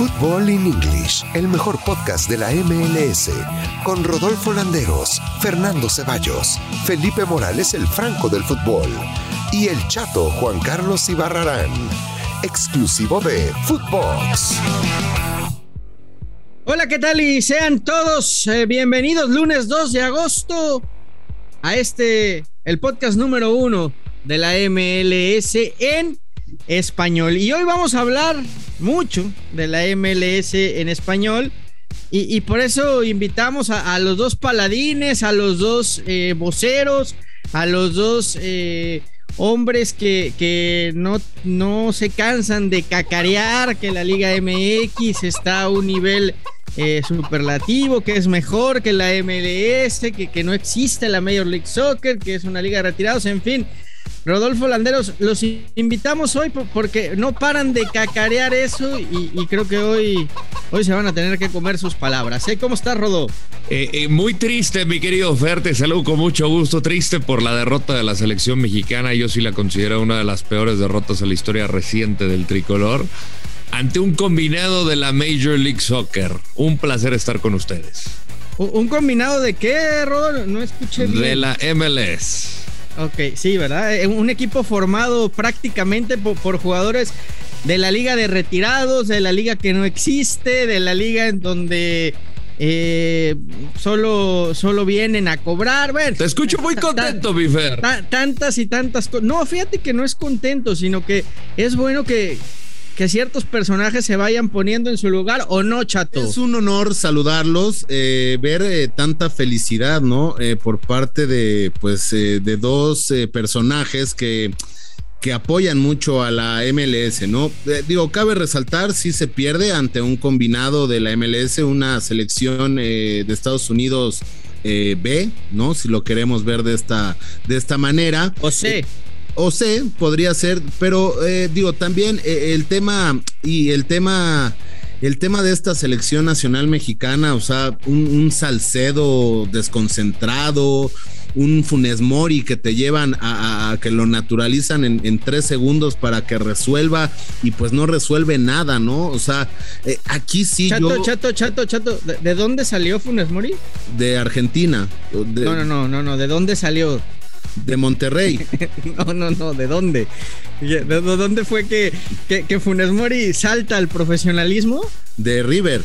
Football in English, el mejor podcast de la MLS, con Rodolfo Landeros, Fernando Ceballos, Felipe Morales, el Franco del fútbol, y el chato Juan Carlos Ibarrarán, exclusivo de Footbox. Hola, ¿qué tal? Y sean todos eh, bienvenidos lunes 2 de agosto a este, el podcast número uno de la MLS en español. Y hoy vamos a hablar mucho de la MLS en español. Y, por eso invitamos a, los dos paladines, a los dos eh, voceros, a los dos eh, hombres que, no, se cansan de cacarear que la Liga MX está a un nivel eh, superlativo, que es mejor que la MLS, que no existe la Major League Soccer, que es una liga de retirados, en fin. Rodolfo Landeros, los invitamos hoy porque no paran de cacarear eso y, creo que hoy, hoy se van a tener que comer sus palabras. ¿eh? ¿Cómo estás, Rodó? Eh, eh, muy triste, mi querido Fer, te saludo con mucho gusto. Triste por la derrota de la selección mexicana. Yo sí la considero una de las peores derrotas en la historia reciente del tricolor. Ante un combinado de la Major League Soccer. Un placer estar con ustedes. ¿Un combinado de qué, Rodó? No escuché bien. De la MLS. Ok, sí, ¿verdad? Un equipo formado prácticamente por, jugadores de la liga de retirados, de la liga que no existe, de la liga en donde eh, solo, solo vienen a cobrar. Te escucho muy contento, Bifer. Tantas y tantas cosas. No, fíjate que no es contento, sino que es bueno que, que ciertos personajes se vayan poniendo en su lugar o no, chato. Es un honor saludarlos, eh, ver eh, tanta felicidad, ¿no? Eh, por parte de, pues, de dos personajes que que apoyan mucho a la MLS, ¿no? digo, cabe resaltar si se pierde ante un combinado de la MLS, una selección de Estados Unidos B, ¿no? Si lo queremos ver de esta, de esta manera. O C o sé, podría ser, pero eh, digo, también eh, el tema y el tema, el tema de esta selección nacional mexicana, o sea, un, Salcedo desconcentrado, un Funes Mori que te llevan a, que lo naturalizan en, tres segundos para que resuelva y pues no resuelve nada, ¿no? O sea, eh, aquí sí. Chato, chato, chato, chato. ¿De, dónde salió Funes Mori? De Argentina. no, no, no, no, no. ¿De dónde salió? De Monterrey. no, no, no, ¿de dónde? ¿De dónde fue que, que, que Funes Mori salta al profesionalismo? De River.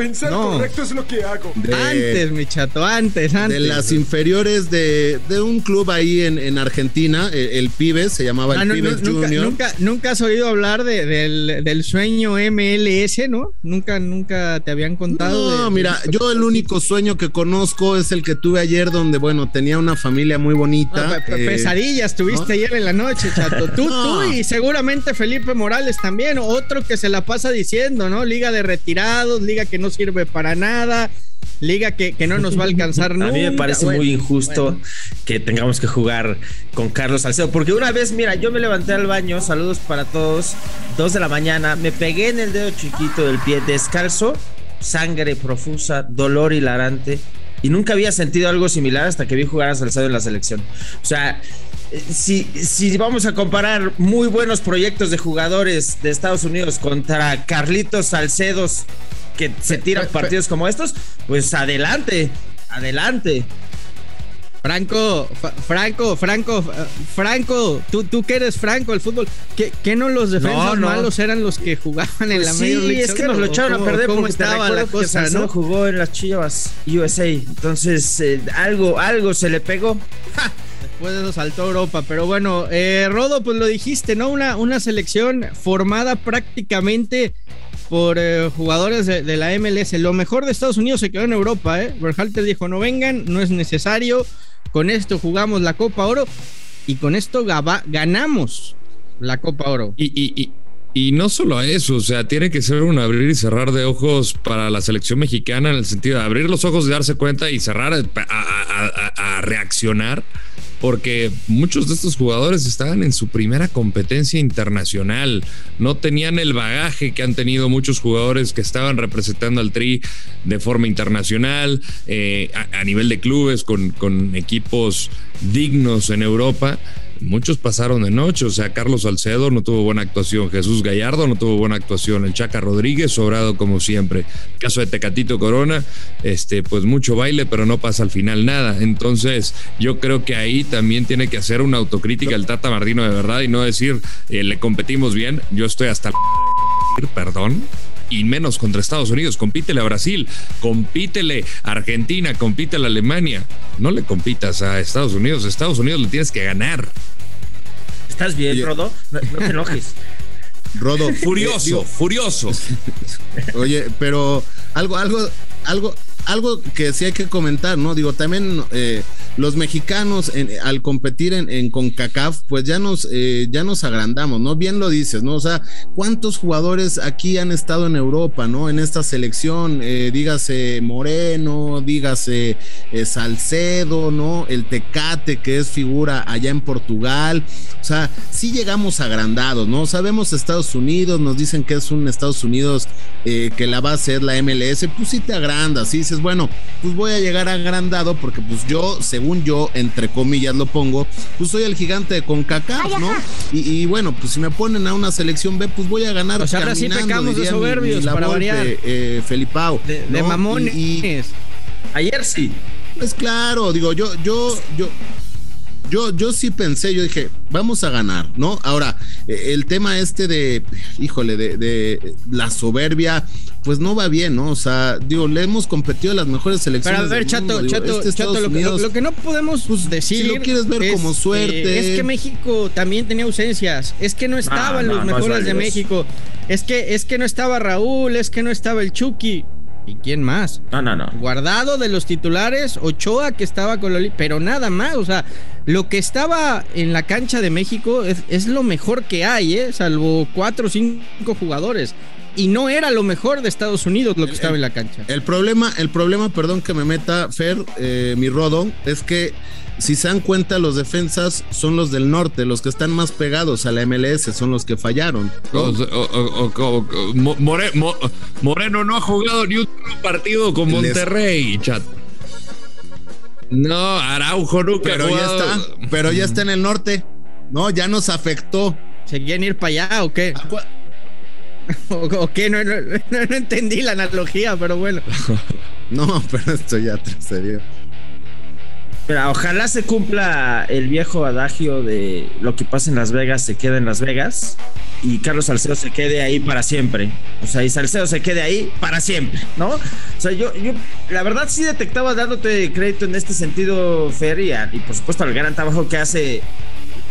Pensar correcto es lo que hago. antes, mi chato, antes, antes. De las inferiores de, un club ahí en, Argentina, el, Pibes, se llamaba el ah, Pibes Junior. Nunca, nunca, has oído hablar del, sueño MLS, ¿no? Nunca, nunca te habían contado. No, mira, yo el único sueño que conozco es el que tuve ayer, donde, bueno, tenía una familia muy bonita. Ah, eh, pesadillas tuviste ayer en la noche, chato. Tú, tú y seguramente Felipe Morales también, otro que se la pasa diciendo, ¿no? Liga de retirados, liga que no sirve para nada, liga que, no nos va a alcanzar nunca. A mí me parece muy injusto que tengamos que jugar con Carlos Salcedo, porque una vez, mira, yo me levanté al baño, saludos para todos, dos de la mañana, me pegué en el dedo chiquito del pie descalzo, sangre profusa, dolor hilarante, y nunca había sentido algo similar hasta que vi jugar a Salcedo en la selección. O sea, si, si vamos a comparar muy buenos proyectos de jugadores de Estados Unidos contra Carlitos Salcedos que se tiran partidos como estos, pues adelante, adelante. Franco, Franco, Franco, Franco, tú, tú que eres Franco, el fútbol, ¿qué, no los defensores malos eran los que jugaban en la pues Major League? es que nos lo echaron a perder porque estaba la cosa, ¿no? jugó en las Chivas USA, entonces eh, algo, algo se le pegó. Después de eso saltó Europa, pero bueno, eh, Rodo, pues lo dijiste, ¿no? Una, una selección formada prácticamente por eh, jugadores de, la MLS. Lo mejor de Estados Unidos se quedó en Europa, ¿eh? Berhalter dijo, no vengan, no es necesario. Con esto jugamos la Copa Oro y con esto ganamos la Copa Oro. Y, y, no solo eso, o sea, tiene que ser un abrir y cerrar de ojos para la selección mexicana en el sentido de abrir los ojos y darse cuenta y cerrar a reaccionar porque muchos de estos jugadores estaban en su primera competencia internacional, no tenían el bagaje que han tenido muchos jugadores que estaban representando al Tri de forma internacional, eh, a, nivel de clubes, con, con equipos dignos en Europa. Muchos pasaron de noche. O sea, Carlos Salcedo no tuvo buena actuación, Jesús Gallardo no tuvo buena actuación, el Chaca Rodríguez sobrado como siempre. Caso de Tecatito Corona, este, pues mucho baile, pero no pasa al final nada. Entonces, yo creo que ahí también tiene que hacer una autocrítica el Tata Martino de verdad y no decir eh, le competimos bien. Yo estoy hasta el perdón y menos contra Estados Unidos. Compítele a Brasil, compítele a Argentina, compítele a Alemania. No le compitas a Estados Unidos. Estados Unidos le tienes que ganar. ¿Estás bien, Rodo? No, te enojes. Rodo. Furioso, furioso. Oye, pero algo, algo, algo, algo que sí hay que comentar, ¿no? Digo, también eh, los mexicanos al competir en, CONCACAF, pues ya nos, eh, ya nos agrandamos, ¿no? Bien lo dices, ¿no? O sea, ¿cuántos jugadores aquí han estado en Europa, ¿no? En esta selección, eh, dígase Moreno, dígase Salcedo, ¿no? El Tecate, que es figura allá en Portugal. O sea, sí llegamos agrandados, ¿no? Sabemos Estados Unidos, nos dicen que es un Estados Unidos que la va a hacer la MLS, pues sí te agrandas, sí dices, bueno, pues voy a llegar agrandado porque pues yo, según yo, entre comillas lo pongo, pues soy el gigante de CONCACAF, ¿no? Y, bueno, pues si me ponen a una selección B, pues voy a ganar. O sea, ahora sí pecamos de soberbios para variar. Eh, Felipao. De, de mamones. Ayer sí. Pues claro, digo, yo, yo, yo, yo, yo sí pensé, yo dije, vamos a ganar, ¿no? Ahora, eh, el tema este de, híjole, de, la soberbia, pues no va bien, ¿no? O sea, digo, le hemos competido a las mejores selecciones. Pero a ver, Chato, Chato, este Chato, lo, que, no podemos pues, decir. Si lo quieres ver como suerte. es que México también tenía ausencias. Es que no estaban los mejores de México. Es que, es que no estaba Raúl, es que no estaba el Chucky. ¿Y quién más? No, no, no. Guardado de los titulares, Ochoa que estaba con Loli, pero nada más. O sea, lo que estaba en la cancha de México es, lo mejor que hay, ¿eh? salvo cuatro o cinco jugadores. Y no era lo mejor de Estados Unidos lo que estaba en la cancha. El problema, el problema, perdón que me meta, Fer, eh, mi rodo, es que si se dan cuenta, los defensas son los del norte, los que están más pegados a la MLS, son los que fallaron. Moreno no ha jugado ni un partido con Monterrey, chat. No, Araujo nunca. Pero ya está, pero ya está en el norte. No, ya nos afectó. ¿Se quieren ir para allá o qué? ¿O, qué? No, no, no, entendí la analogía, pero bueno. no, pero esto ya serio ojalá se cumpla el viejo adagio de lo que pasa en Las Vegas se queda en Las Vegas y Carlos Salcedo se quede ahí para siempre. O sea, y Salcedo se quede ahí para siempre, ¿no? O sea, yo, yo la verdad sí detectaba dándote crédito en este sentido, Feria, y por supuesto al gran trabajo que hace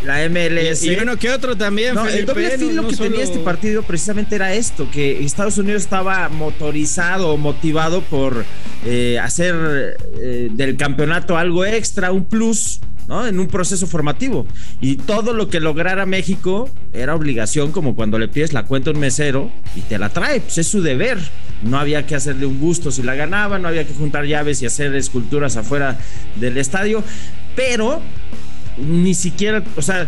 la MLS. Y, uno que otro también. No, el doble filo que tenía este partido precisamente era esto, que Estados Unidos estaba motorizado, motivado por eh, hacer eh, del campeonato algo extra, un plus, ¿no? En un proceso formativo. Y todo lo que lograra México era obligación, como cuando le pides la cuenta a un mesero y te la trae, pues es su deber. No había que hacerle un gusto si la ganaba, no había que juntar llaves y hacer esculturas afuera del estadio, pero ni siquiera, o sea,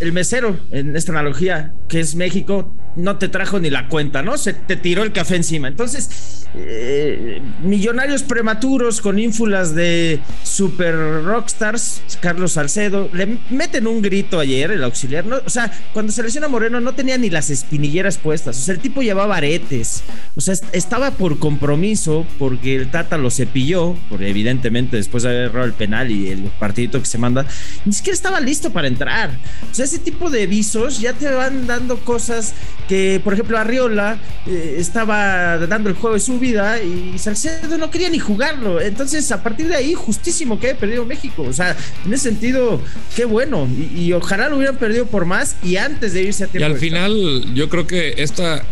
el mesero en esta analogía, que es México, no te trajo ni la cuenta, ¿no? Se te tiró el café encima. Entonces, eh, millonarios prematuros con ínfulas de super rockstars, Carlos Salcedo, le meten un grito ayer, el auxiliar, ¿no? o sea, cuando se lesiona Moreno no tenía ni las espinilleras puestas, o sea, el tipo llevaba aretes, o sea, estaba por compromiso porque el Tata lo cepilló, porque evidentemente después de haber errado el penal y el partidito que se manda, ni siquiera estaba listo para entrar. O sea, ese tipo de visos ya te van dando cosas que, por ejemplo, Arriola eh, estaba dando el juego de su vida y Salcedo no quería ni jugarlo. Entonces, a partir de ahí, justísimo que haya perdido México. O sea, en ese sentido, qué bueno. Y, ojalá lo hubieran perdido por más y antes de irse a tiempo. Y al final, yo creo que esta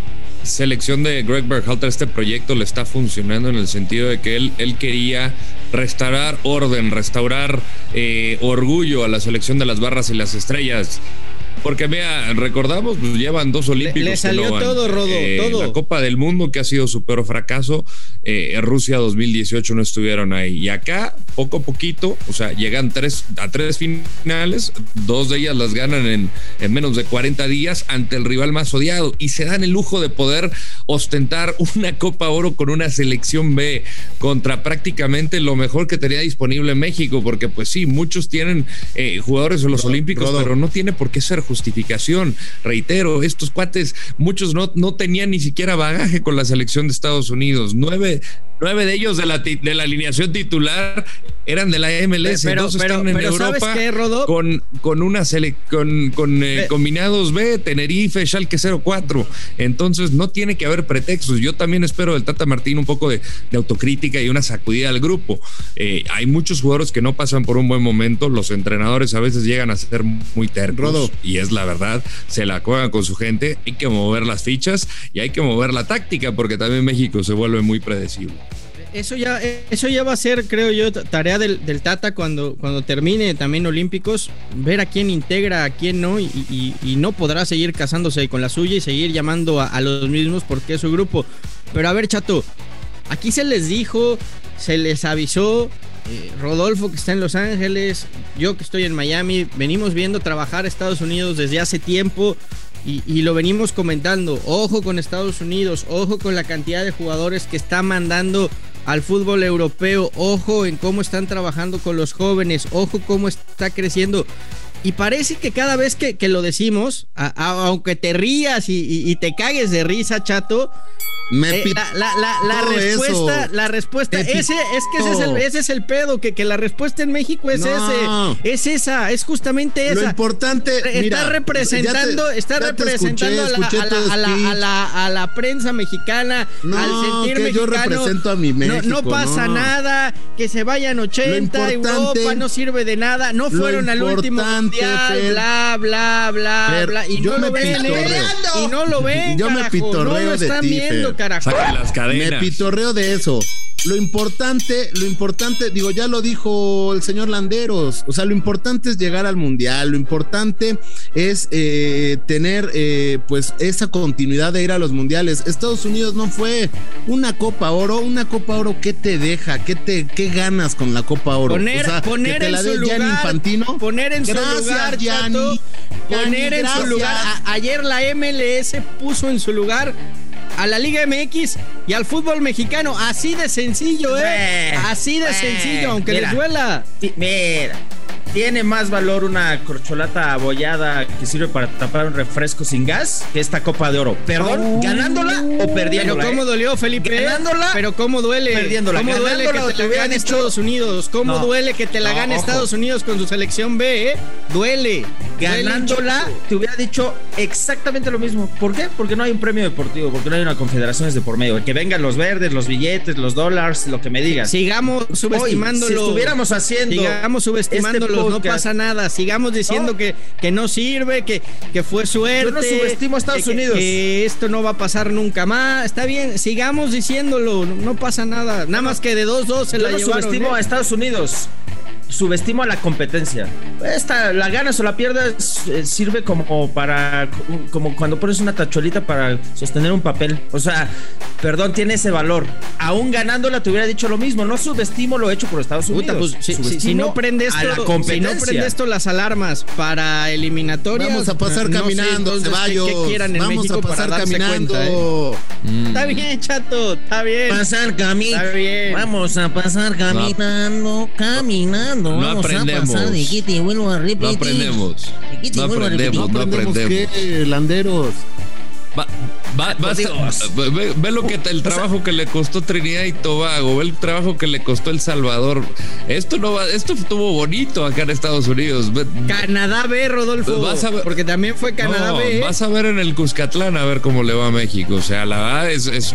selección de Greg Berhalter, este proyecto le está funcionando en el sentido de que él, él quería restaurar orden, restaurar eh, orgullo a la selección de las barras y las estrellas Porque mira, recordamos, pues llevan dos olímpicos. Le, salió todo, Rodo, eh, todo. La Copa del Mundo que ha sido su peor fracaso. Eh, Rusia 2018 no estuvieron ahí. Y acá, poco a poquito, o sea, llegan tres, a tres finales, dos de ellas las ganan en, en menos de 40 días ante el rival más odiado. Y se dan el lujo de poder ostentar una Copa Oro con una selección B contra prácticamente lo mejor que tenía disponible en México. Porque pues sí, muchos tienen eh, jugadores en los Olímpicos, pero no tiene por qué ser justificación. Reitero, estos cuates, muchos no, no tenían ni siquiera bagaje con la selección de Estados Unidos. Nueve, nueve de ellos de la, de la alineación titular eran de la MLS. Pero, dos pero, están en pero ¿sabes Europa qué, Rodó? con, con una sele con, con eh, combinados B, Tenerife, Schalke 04. Entonces no tiene que haber pretextos. Yo también espero del Tata Martín un poco de, de autocrítica y una sacudida al grupo. Eh, hay muchos jugadores que no pasan por un buen momento. Los entrenadores a veces llegan a ser muy tercos. Rodo. Y es la verdad, se la juegan con su gente. Hay que mover las fichas y hay que mover la táctica porque también México se vuelve muy predecible. Eso ya, eso ya va a ser, creo yo, tarea del, del Tata cuando, cuando termine también Olímpicos, ver a quién integra, a quién no, y, y- no podrá seguir casándose con la suya y seguir llamando a, a los mismos porque es su grupo. Pero a ver, chato, aquí se les dijo, se les avisó, eh, Rodolfo que está en Los Ángeles, yo que estoy en Miami, venimos viendo trabajar a Estados Unidos desde hace tiempo. Y, y lo venimos comentando, ojo con Estados Unidos, ojo con la cantidad de jugadores que está mandando al fútbol europeo, ojo en cómo están trabajando con los jóvenes, ojo cómo está creciendo. Y parece que cada vez que, que lo decimos, a- a- aunque te rías y, y- y te cagues de risa, chato, Me eh, la, la- la- la todo respuesta, eso. la respuesta, ese, es que ese es el, ese es el pedo, que, que la respuesta en México es No. ese, es esa, es justamente Lo esa. importante, Está mira, representando, te- está representando escuché, a, la, a la- prensa mexicana, No, al sentir que yo represento a mi México, no, pasa nada, que se vayan 80, importante- Europa no sirve de nada, no lo fueron al último mundial, Fer, bla, bla, bla, Fer, bla. Y yo no me lo ven, ¿eh? Y no lo ven, Yo me pitorreo no lo de están ti, viendo, Fer. carajo. Saquen las Me cadenas. pitorreo de eso. Lo importante, lo importante, digo, ya lo dijo el señor Landeros, o sea, lo importante es llegar al mundial, lo importante es eh, tener eh, pues esa continuidad de ir a los mundiales. Estados Unidos no fue una Copa Oro, una Copa Oro, ¿qué te deja? ¿Qué te qué ganas con la Copa Oro? Poner, O sea, que poner te en la su dé lugar, Gianni Infantino. poner en Gracias, su lugar, Gianni. Poner en su lugar. A- ayer la MLS puso en su lugar a la Liga MX y al fútbol mexicano, así de sencillo, ¿eh? Así de sencillo, aunque mira. les duela. Mira, tiene más valor una corcholata abollada que sirve para tapar un refresco sin gas que esta Copa de Oro. Perdón, ganándola o Pero perdiéndola. cómo ¿eh? dolió, Felipe. Ganándola, Pero cómo duele. perdiéndola. Cómo duele que te te la gane dicho- Estados Unidos. Cómo No. duele que te la No, gane ojo. Estados Unidos con su selección B, ¿eh? Duele. Ganándola, te hubiera dicho exactamente lo mismo. ¿Por qué? Porque no hay un premio deportivo, porque no hay una confederaciones de por medio. Que vengan los verdes, los billetes, los dólares, lo que me digas. Sigamos Hoy, subestimándolo. si estuviéramos haciendo. Sigamos subestimándolos, este no pasa nada. Sigamos diciendo No. que, que no sirve, que, que fue suerte. Yo no subestimo a Estados que- Unidos. Que esto no va a pasar nunca más. Está bien, sigamos diciéndolo, no, no pasa nada. Nada más que de 2-2 se Yo la no llevaron. subestimo ¿eh? a Estados Unidos. Subestimo a la competencia. Esta, la ganas o la pierdas, eh, sirve como para. como cuando pones una tachuelita para sostener un papel. O sea, perdón, tiene ese valor. Aún ganándola te hubiera dicho lo mismo. No subestimo lo hecho por Estados Unidos. Puta, pues, si, si- si Subestimo no prende a la esto, si competencia. no prende esto las alarmas para eliminatorias, Vamos a pasar no sé, caminando, ¿qué- Ceballos. ¿qué, quieran en Vamos México a pasar para caminando. cuenta, eh? Está bien, chato, está bien. Pasar caminando. Está bien. Vamos a pasar caminando, caminando. No Vamos aprendemos. a pasar de aquí te vuelvo a repetir. No aprendemos. De aquí te No vuelvo a repetir. aprendemos, no aprendemos. qué, Landeros. Va- va- vas Dios. ve, ve lo que el trabajo que le costó Trinidad y Tobago, ve el trabajo que le costó El Salvador. Esto no va, esto estuvo bonito acá en Estados Unidos. Canadá B, Rodolfo. Vas a ver- porque también fue Canadá no, B. ¿eh? vas a ver en el Cuscatlán a ver cómo le va a México. O sea, la verdad es, es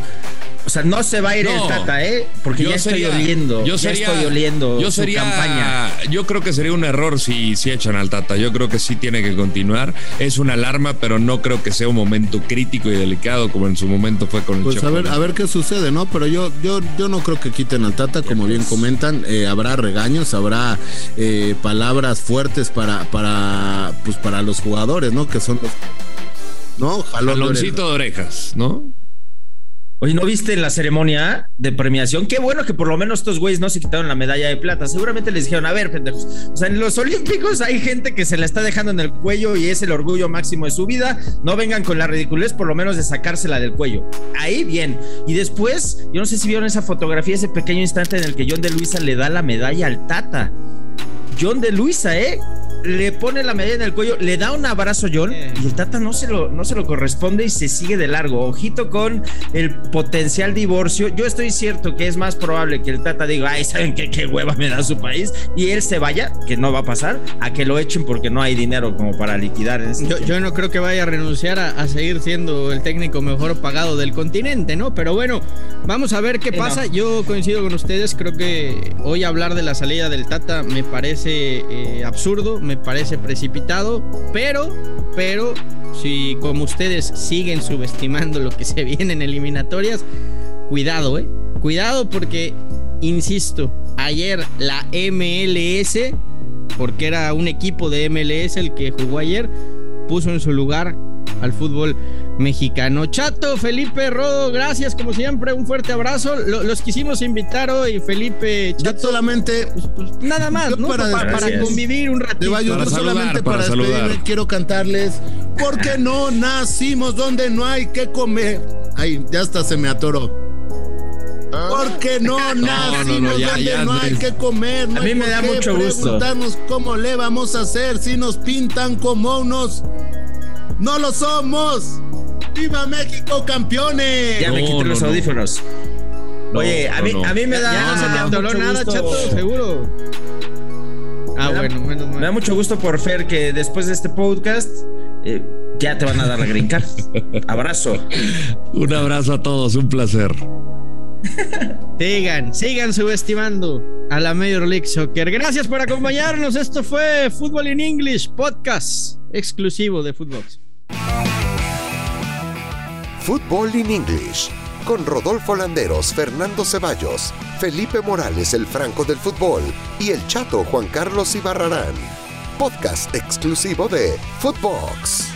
O sea, no se va a ir el Tata, ¿eh? Porque ya estoy oliendo. Yo sería, ya estoy oliendo yo sería, campaña. Yo creo que sería un error si, si echan al Tata. Yo creo que sí tiene que continuar. Es una alarma, pero no creo que sea un momento crítico y delicado como en su momento fue con el Pues a ver, a ver qué sucede, ¿no? Pero yo, yo, yo no creo que quiten al Tata, como bien comentan. Eh, habrá regaños, habrá eh, palabras fuertes para, para, pues para los jugadores, ¿no? Que son los. ¿No? Jaloncito de orejas, ¿no? Oye, ¿no viste la ceremonia de premiación? Qué bueno que por lo menos estos güeyes no se quitaron la medalla de plata. Seguramente les dijeron, a ver, pendejos. O sea, en los Olímpicos hay gente que se la está dejando en el cuello y es el orgullo máximo de su vida. No vengan con la ridiculez, por lo menos de sacársela del cuello. Ahí bien. Y después, yo no sé si vieron esa fotografía, ese pequeño instante en el que John de Luisa le da la medalla al Tata. John de Luisa, ¿eh? Le pone la medalla en el cuello, le da un abrazo a John y el Tata no se, lo, no se lo corresponde y se sigue de largo. Ojito con el potencial divorcio. Yo estoy cierto que es más probable que el Tata diga, ay, ¿saben qué, qué hueva me da su país? Y él se vaya, que no va a pasar, a que lo echen porque no hay dinero como para liquidar. yo, no creo que vaya a renunciar a, seguir siendo el técnico mejor pagado del continente, ¿no? Pero bueno, vamos a ver qué pasa. Yo coincido con ustedes, creo que hoy hablar de la salida del Tata me parece eh, absurdo, me parece precipitado, pero, pero, si como ustedes siguen subestimando lo que se viene en eliminatorias, cuidado, eh. Cuidado porque, insisto, ayer la MLS, porque era un equipo de MLS el que jugó ayer, puso en su lugar al fútbol mexicano. Chato, Felipe, Rodo, gracias como siempre, un fuerte abrazo. los quisimos invitar hoy, Felipe, Chato. solamente, pues, pues, nada más, ¿no? Para, convivir un ratito. para solamente para, despedirme, quiero cantarles, porque no nacimos donde no hay que comer. Ay, ya hasta se me atoró. Porque no nacimos donde no hay que comer. a mí me da mucho gusto. Preguntarnos cómo le vamos a hacer si nos pintan como unos ¡No lo somos! ¡Viva México, campeones! Ya me quité los audífonos. Oye, a, mí, a mí me da. Ya no se te nada, chato, seguro. Ah, bueno, menos mal. Me da mucho gusto por Fer que después de este podcast eh, ya te van a dar la green card. abrazo. Un abrazo a todos, un placer. sigan, sigan subestimando a la Major League Soccer. Gracias por acompañarnos. Esto fue Fútbol in English, podcast exclusivo de Footbox. Fútbol in English con Rodolfo Landeros, Fernando Ceballos, Felipe Morales, el Franco del Fútbol y el Chato Juan Carlos Ibarrarán. Podcast exclusivo de Footbox.